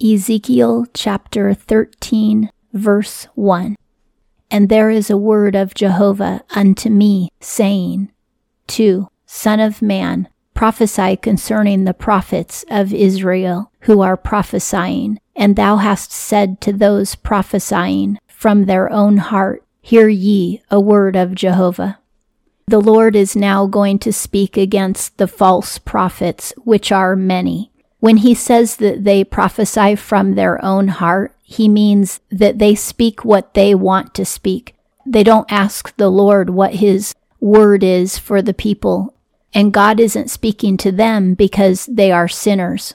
Ezekiel chapter 13, verse 1. And there is a word of Jehovah unto me, saying, 2. Son of man, prophesy concerning the prophets of Israel who are prophesying. And thou hast said to those prophesying from their own heart, Hear ye a word of Jehovah. The Lord is now going to speak against the false prophets, which are many. When he says that they prophesy from their own heart, he means that they speak what they want to speak. They don't ask the Lord what his word is for the people, and God isn't speaking to them because they are sinners.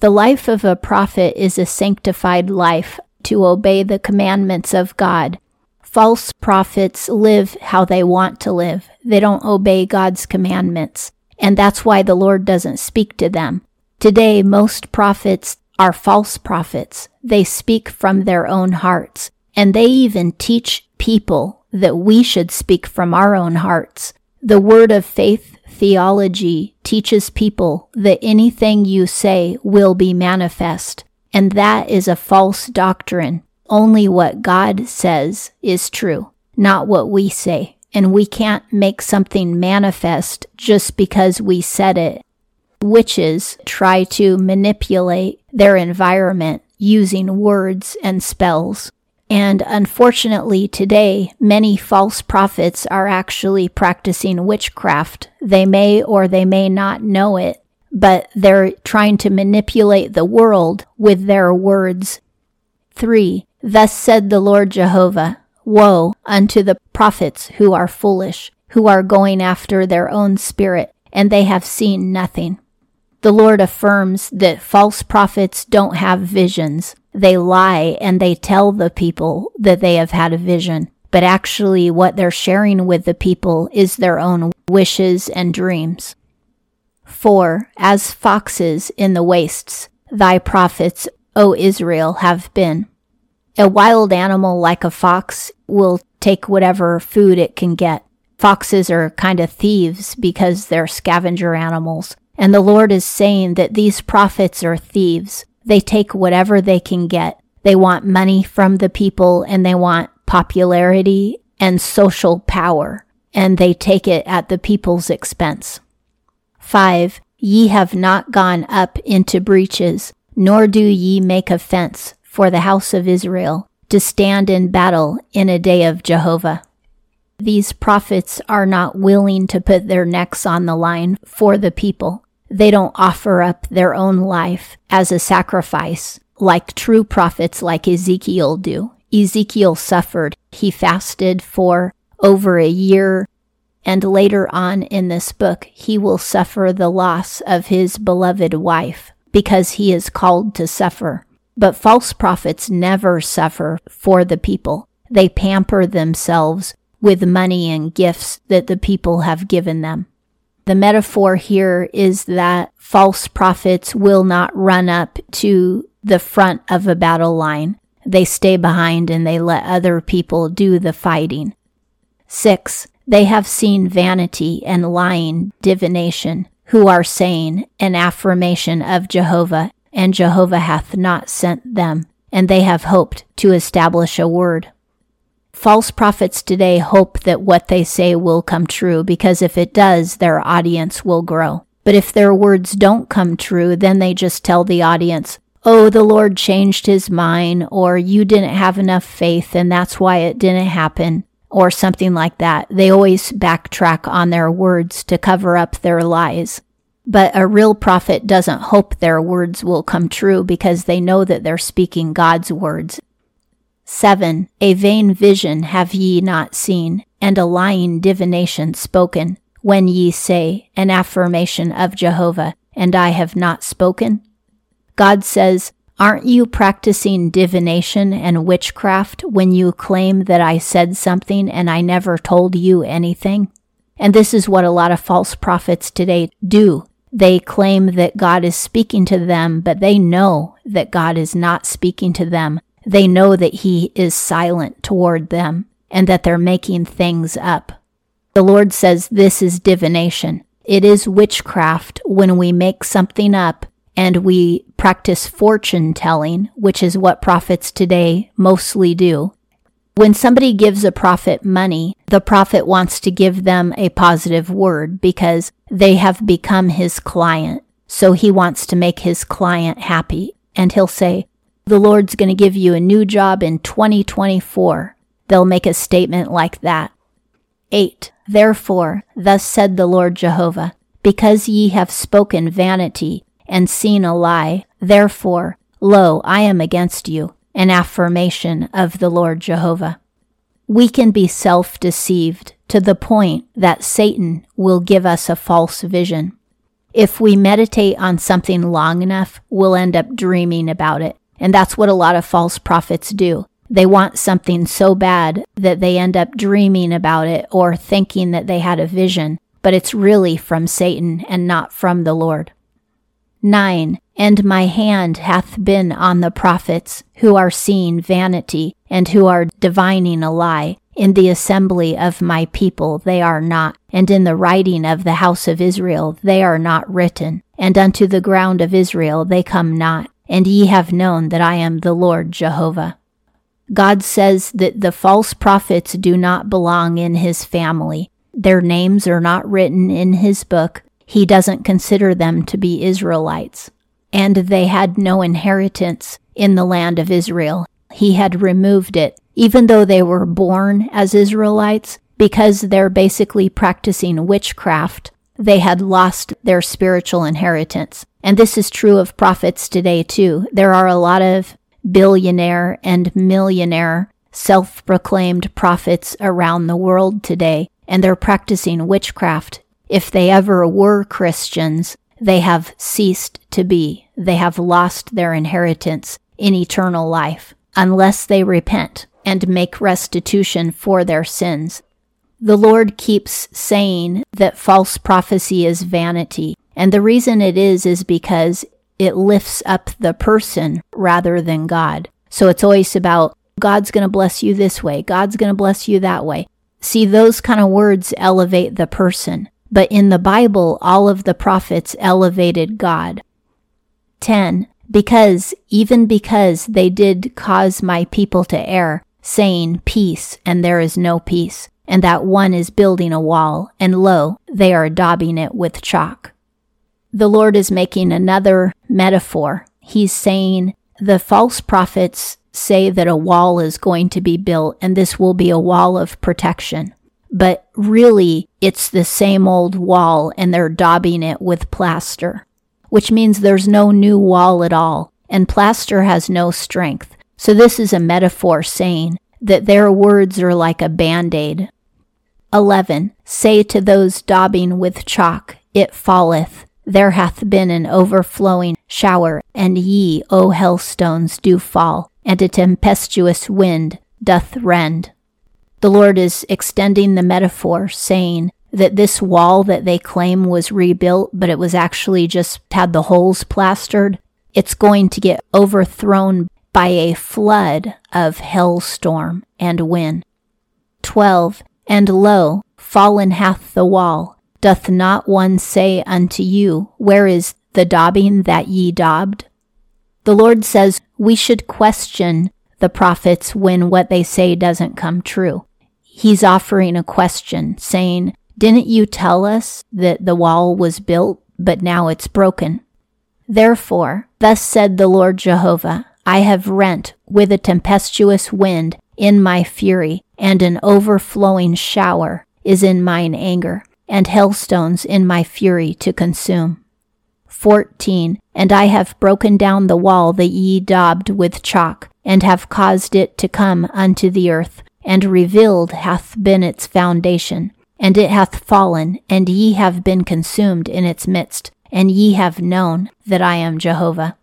The life of a prophet is a sanctified life to obey the commandments of God. False prophets live how they want to live. They don't obey God's commandments. And that's why the Lord doesn't speak to them. Today, most prophets are false prophets. They speak from their own hearts, and they even teach people that we should speak from our own hearts. The word of faith theology teaches people that anything you say will be manifest, and that is a false doctrine. Only what God says is true, not what we say. And we can't make something manifest just because we said it witches try to manipulate their environment using words and spells. And unfortunately, today, many false prophets are actually practicing witchcraft. They may or they may not know it, but they're trying to manipulate the world with their words. 3. Thus said the Lord Jehovah Woe unto the prophets who are foolish, who are going after their own spirit, and they have seen nothing. The Lord affirms that false prophets don't have visions. They lie and they tell the people that they have had a vision. But actually, what they're sharing with the people is their own wishes and dreams. 4. As foxes in the wastes, thy prophets, O Israel, have been. A wild animal like a fox will take whatever food it can get. Foxes are kind of thieves because they're scavenger animals. And the Lord is saying that these prophets are thieves. They take whatever they can get. They want money from the people and they want popularity and social power, and they take it at the people's expense. 5. Ye have not gone up into breaches, nor do ye make a fence for the house of Israel to stand in battle in a day of Jehovah. These prophets are not willing to put their necks on the line for the people. They don't offer up their own life as a sacrifice like true prophets like Ezekiel do. Ezekiel suffered. He fasted for over a year. And later on in this book, he will suffer the loss of his beloved wife because he is called to suffer. But false prophets never suffer for the people. They pamper themselves with money and gifts that the people have given them. The metaphor here is that false prophets will not run up to the front of a battle line. They stay behind and they let other people do the fighting. 6. They have seen vanity and lying divination, who are saying an affirmation of Jehovah, and Jehovah hath not sent them, and they have hoped to establish a word. False prophets today hope that what they say will come true because if it does, their audience will grow. But if their words don't come true, then they just tell the audience, oh, the Lord changed his mind, or you didn't have enough faith and that's why it didn't happen, or something like that. They always backtrack on their words to cover up their lies. But a real prophet doesn't hope their words will come true because they know that they're speaking God's words 7. A vain vision have ye not seen, and a lying divination spoken, when ye say, An affirmation of Jehovah, and I have not spoken? God says, Aren't you practicing divination and witchcraft when you claim that I said something and I never told you anything? And this is what a lot of false prophets today do. They claim that God is speaking to them, but they know that God is not speaking to them they know that he is silent toward them and that they're making things up. The Lord says this is divination. It is witchcraft when we make something up and we practice fortune telling, which is what prophets today mostly do. When somebody gives a prophet money, the prophet wants to give them a positive word because they have become his client. So he wants to make his client happy. And he'll say, The Lord's going to give you a new job in 2024. They'll make a statement like that. 8. Therefore, thus said the Lord Jehovah, because ye have spoken vanity and seen a lie, therefore, lo, I am against you, an affirmation of the Lord Jehovah. We can be self deceived to the point that Satan will give us a false vision. If we meditate on something long enough, we'll end up dreaming about it. And that's what a lot of false prophets do. They want something so bad that they end up dreaming about it or thinking that they had a vision, but it's really from Satan and not from the Lord. 9. And my hand hath been on the prophets who are seeing vanity and who are divining a lie. In the assembly of my people they are not, and in the writing of the house of Israel they are not written, and unto the ground of Israel they come not, and ye have known that I am the Lord Jehovah. God says that the false prophets do not belong in his family. Their names are not written in his book, he doesn't consider them to be Israelites. And they had no inheritance in the land of Israel. He had removed it, even though they were born as Israelites, because they're basically practicing witchcraft. They had lost their spiritual inheritance. And this is true of prophets today, too. There are a lot of billionaire and millionaire self proclaimed prophets around the world today, and they're practicing witchcraft if they ever were Christians, they have ceased to be. They have lost their inheritance in eternal life unless they repent and make restitution for their sins. The Lord keeps saying that false prophecy is vanity. And the reason it is is because it lifts up the person rather than God. So it's always about God's going to bless you this way, God's going to bless you that way. See, those kind of words elevate the person. But in the Bible, all of the prophets elevated God. 10. Because, even because they did cause my people to err, saying, Peace, and there is no peace, and that one is building a wall, and lo, they are daubing it with chalk. The Lord is making another metaphor. He's saying, The false prophets say that a wall is going to be built, and this will be a wall of protection but really it's the same old wall and they're daubing it with plaster, which means there's no new wall at all, and plaster has no strength. So this is a metaphor saying that their words are like a band aid. 11. Say to those daubing with chalk, It falleth. There hath been an overflowing shower, and ye, O hailstones, do fall, and a tempestuous wind doth rend. The Lord is extending the metaphor, saying that this wall that they claim was rebuilt, but it was actually just had the holes plastered, it's going to get overthrown by a flood of hailstorm and wind. 12. And lo, fallen hath the wall. Doth not one say unto you, Where is the daubing that ye daubed? The Lord says we should question the prophets when what they say doesn't come true he's offering a question saying, Didn't you tell us that the wall was built, but now it's broken? Therefore, thus said the Lord Jehovah, I have rent with a tempestuous wind in my fury, and an overflowing shower is in mine anger, and hailstones in my fury to consume. 14. And I have broken down the wall that ye daubed with chalk, and have caused it to come unto the earth, and revealed hath been its foundation, and it hath fallen, and ye have been consumed in its midst, and ye have known that I am Jehovah.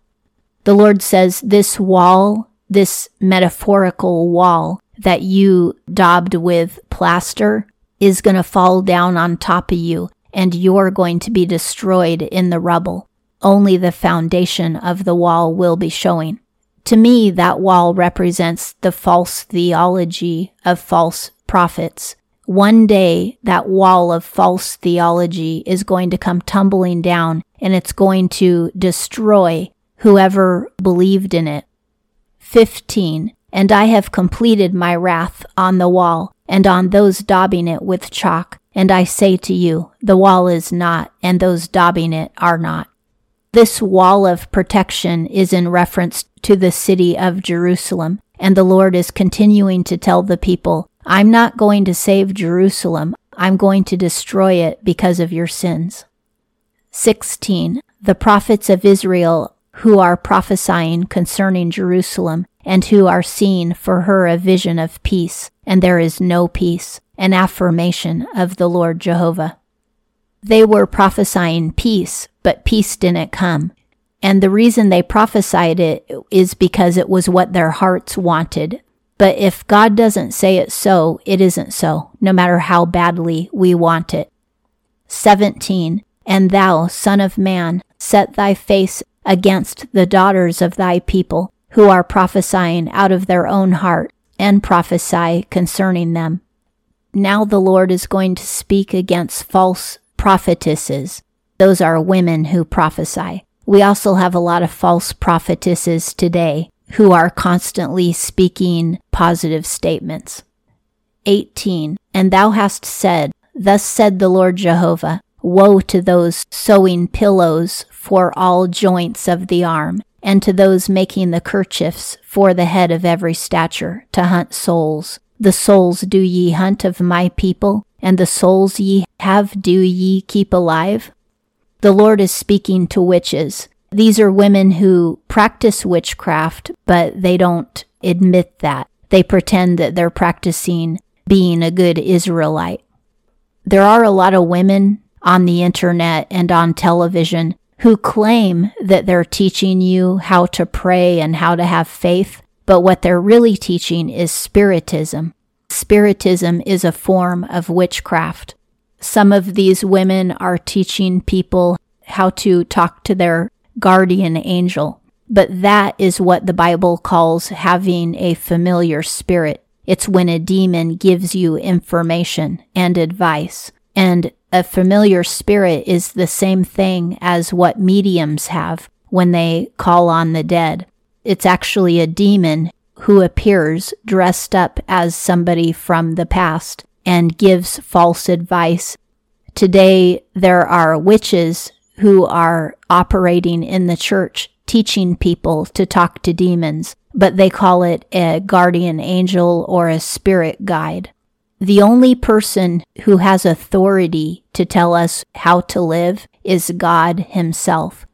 The Lord says, This wall, this metaphorical wall that you daubed with plaster, is going to fall down on top of you, and you're going to be destroyed in the rubble. Only the foundation of the wall will be showing. To me, that wall represents the false theology of false prophets, one day that wall of false theology is going to come tumbling down and it's going to destroy whoever believed in it. 15. And I have completed my wrath on the wall and on those daubing it with chalk. And I say to you, the wall is not, and those daubing it are not. This wall of protection is in reference to the city of Jerusalem, and the Lord is continuing to tell the people, I'm not going to save Jerusalem. I'm going to destroy it because of your sins. 16. The prophets of Israel who are prophesying concerning Jerusalem and who are seeing for her a vision of peace, and there is no peace, an affirmation of the Lord Jehovah. They were prophesying peace, but peace didn't come. And the reason they prophesied it is because it was what their hearts wanted. But if God doesn't say it so, it isn't so, no matter how badly we want it. 17. And thou, Son of Man, set thy face against the daughters of thy people, who are prophesying out of their own heart, and prophesy concerning them. Now the Lord is going to speak against false prophetesses. Those are women who prophesy. We also have a lot of false prophetesses today who are constantly speaking positive statements. 18. And thou hast said, Thus said the Lord Jehovah, Woe to those sewing pillows for all joints of the arm, and to those making the kerchiefs for the head of every stature, to hunt souls. The souls do ye hunt of my people, and the souls ye have do ye keep alive? The Lord is speaking to witches. These are women who practice witchcraft, but they don't admit that. They pretend that they're practicing being a good Israelite. There are a lot of women on the internet and on television who claim that they're teaching you how to pray and how to have faith, but what they're really teaching is spiritism. Spiritism is a form of witchcraft. Some of these women are teaching people how to talk to their guardian angel, but that is what the Bible calls having a familiar spirit. It's when a demon gives you information and advice. And a familiar spirit is the same thing as what mediums have when they call on the dead. It's actually a demon who appears dressed up as somebody from the past and gives false advice. Today, there are witches who are operating in the church, teaching people to talk to demons, but they call it a guardian angel or a spirit guide. The only person who has authority to tell us how to live is God Himself.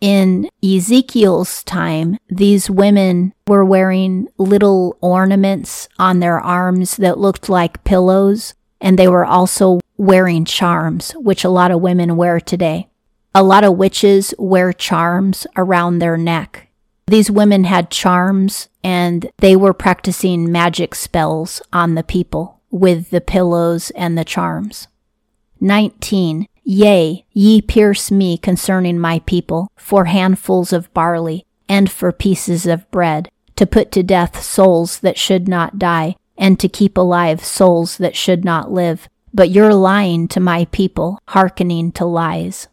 In Ezekiel's time, these women were wearing little ornaments on their arms that looked like pillows, and they were also wearing charms, which a lot of women wear today. A lot of witches wear charms around their neck. These women had charms and they were practicing magic spells on the people with the pillows and the charms. 19. Yea, ye pierce me concerning my people, for handfuls of barley, and for pieces of bread, to put to death souls that should not die, and to keep alive souls that should not live. But you're lying to my people, hearkening to lies.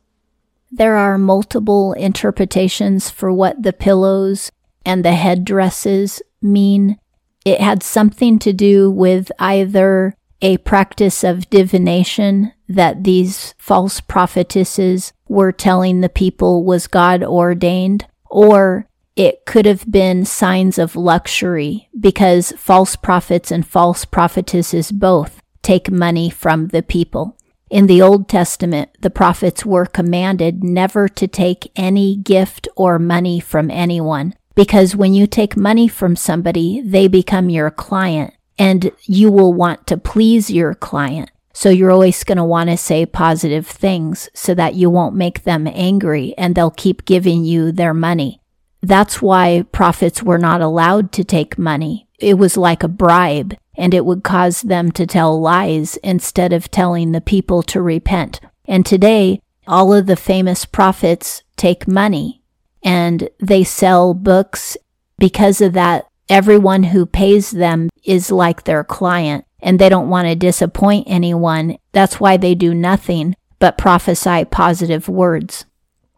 There are multiple interpretations for what the pillows and the headdresses mean it had something to do with either a practice of divination that these false prophetesses were telling the people was God ordained, or it could have been signs of luxury because false prophets and false prophetesses both take money from the people. In the Old Testament, the prophets were commanded never to take any gift or money from anyone, because when you take money from somebody, they become your client and you will want to please your client. So you're always going to want to say positive things so that you won't make them angry and they'll keep giving you their money. That's why prophets were not allowed to take money. It was like a bribe and it would cause them to tell lies instead of telling the people to repent. And today, all of the famous prophets take money and they sell books. Because of that, everyone who pays them is like their client and they don't want to disappoint anyone. That's why they do nothing but prophesy positive words.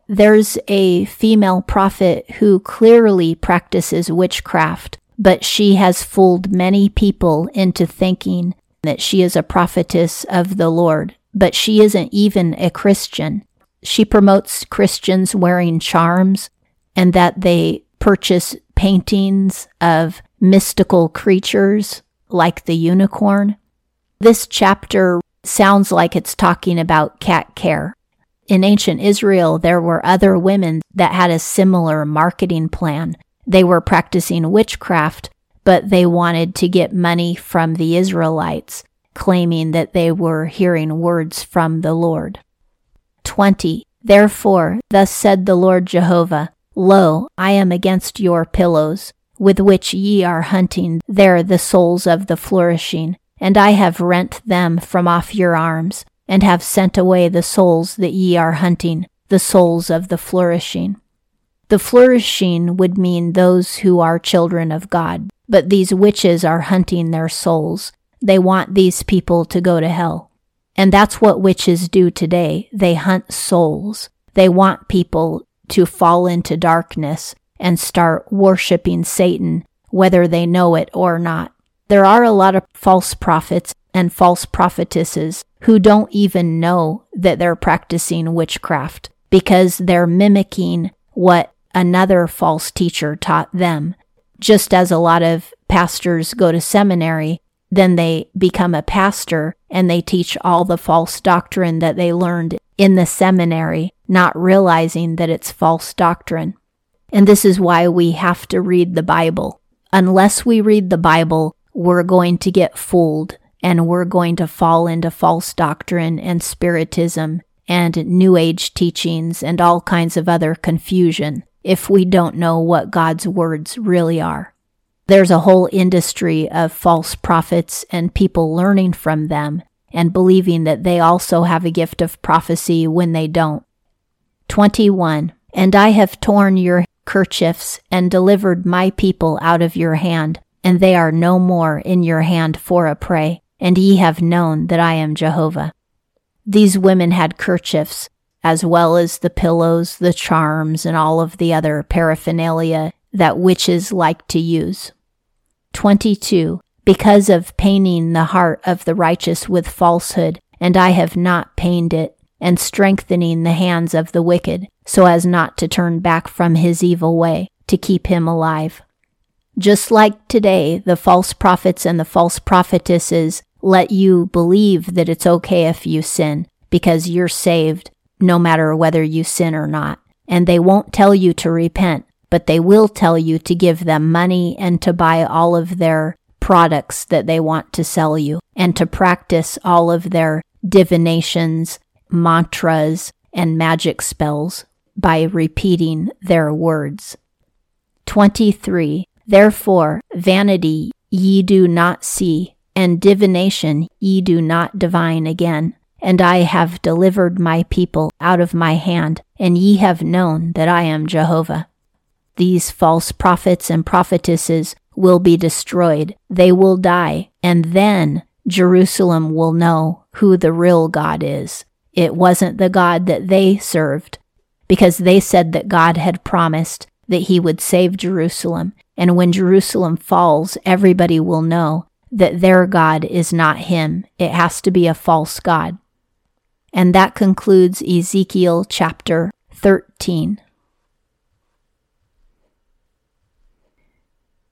There's a female prophet who clearly practices witchcraft, but she has fooled many people into thinking that she is a prophetess of the Lord, but she isn't even a Christian. She promotes Christians wearing charms and that they purchase paintings of mystical creatures like the unicorn. This chapter sounds like it's talking about Kat Kerr. In ancient Israel, there were other women that had a similar marketing plan. They were practicing witchcraft, but they wanted to get money from the Israelites, claiming that they were hearing words from the Lord. 20. Therefore, thus said the Lord Jehovah, Lo, I am against your pillows, with which ye are hunting there the souls of the flourishing, and I have rent them from off your arms, and have sent away the souls that ye are hunting, the souls of the flourishing. The flourishing would mean those who are children of God, but these witches are hunting their souls. They want these people to go to hell. And that's what witches do today. They hunt souls. They want people to fall into darkness and start worshiping Satan, whether they know it or not. There are a lot of false prophets and false prophetesses who don't even know that they're practicing witchcraft because they're mimicking what another false teacher taught them. Just as a lot of pastors go to seminary, then they become a pastor and they teach all the false doctrine that they learned in the seminary, not realizing that it's false doctrine. And this is why we have to read the Bible. Unless we read the Bible, we're going to get fooled and we're going to fall into false doctrine and spiritism and New Age teachings and all kinds of other confusion if we don't know what God's words really are. There's a whole industry of false prophets and people learning from them and believing that they also have a gift of prophecy when they don't. 21. And I have torn your kerchiefs and delivered my people out of your hand, and they are no more in your hand for a prey, and ye have known that I am Jehovah. These women had kerchiefs, as well as the pillows, the charms, and all of the other paraphernalia that witches like to use. 22 because of paining the heart of the righteous with falsehood, and I have not pained it, and strengthening the hands of the wicked, so as not to turn back from his evil way, to keep him alive. Just like today, the false prophets and the false prophetesses let you believe that it's okay if you sin, because you're saved, no matter whether you sin or not. And they won't tell you to repent, but they will tell you to give them money and to buy all of their products that they want to sell you and to practice all of their divinations, mantras, and magic spells by repeating their words. 23. Therefore, vanity ye do not see, and divination ye do not divine again. And I have delivered my people out of my hand, and ye have known that I am Jehovah. These false prophets and prophetesses will be destroyed. They will die. And then Jerusalem will know who the real God is. It wasn't the God that they served because they said that God had promised that he would save Jerusalem. And when Jerusalem falls, everybody will know that their God is not him. It has to be a false God. And that concludes Ezekiel chapter 13.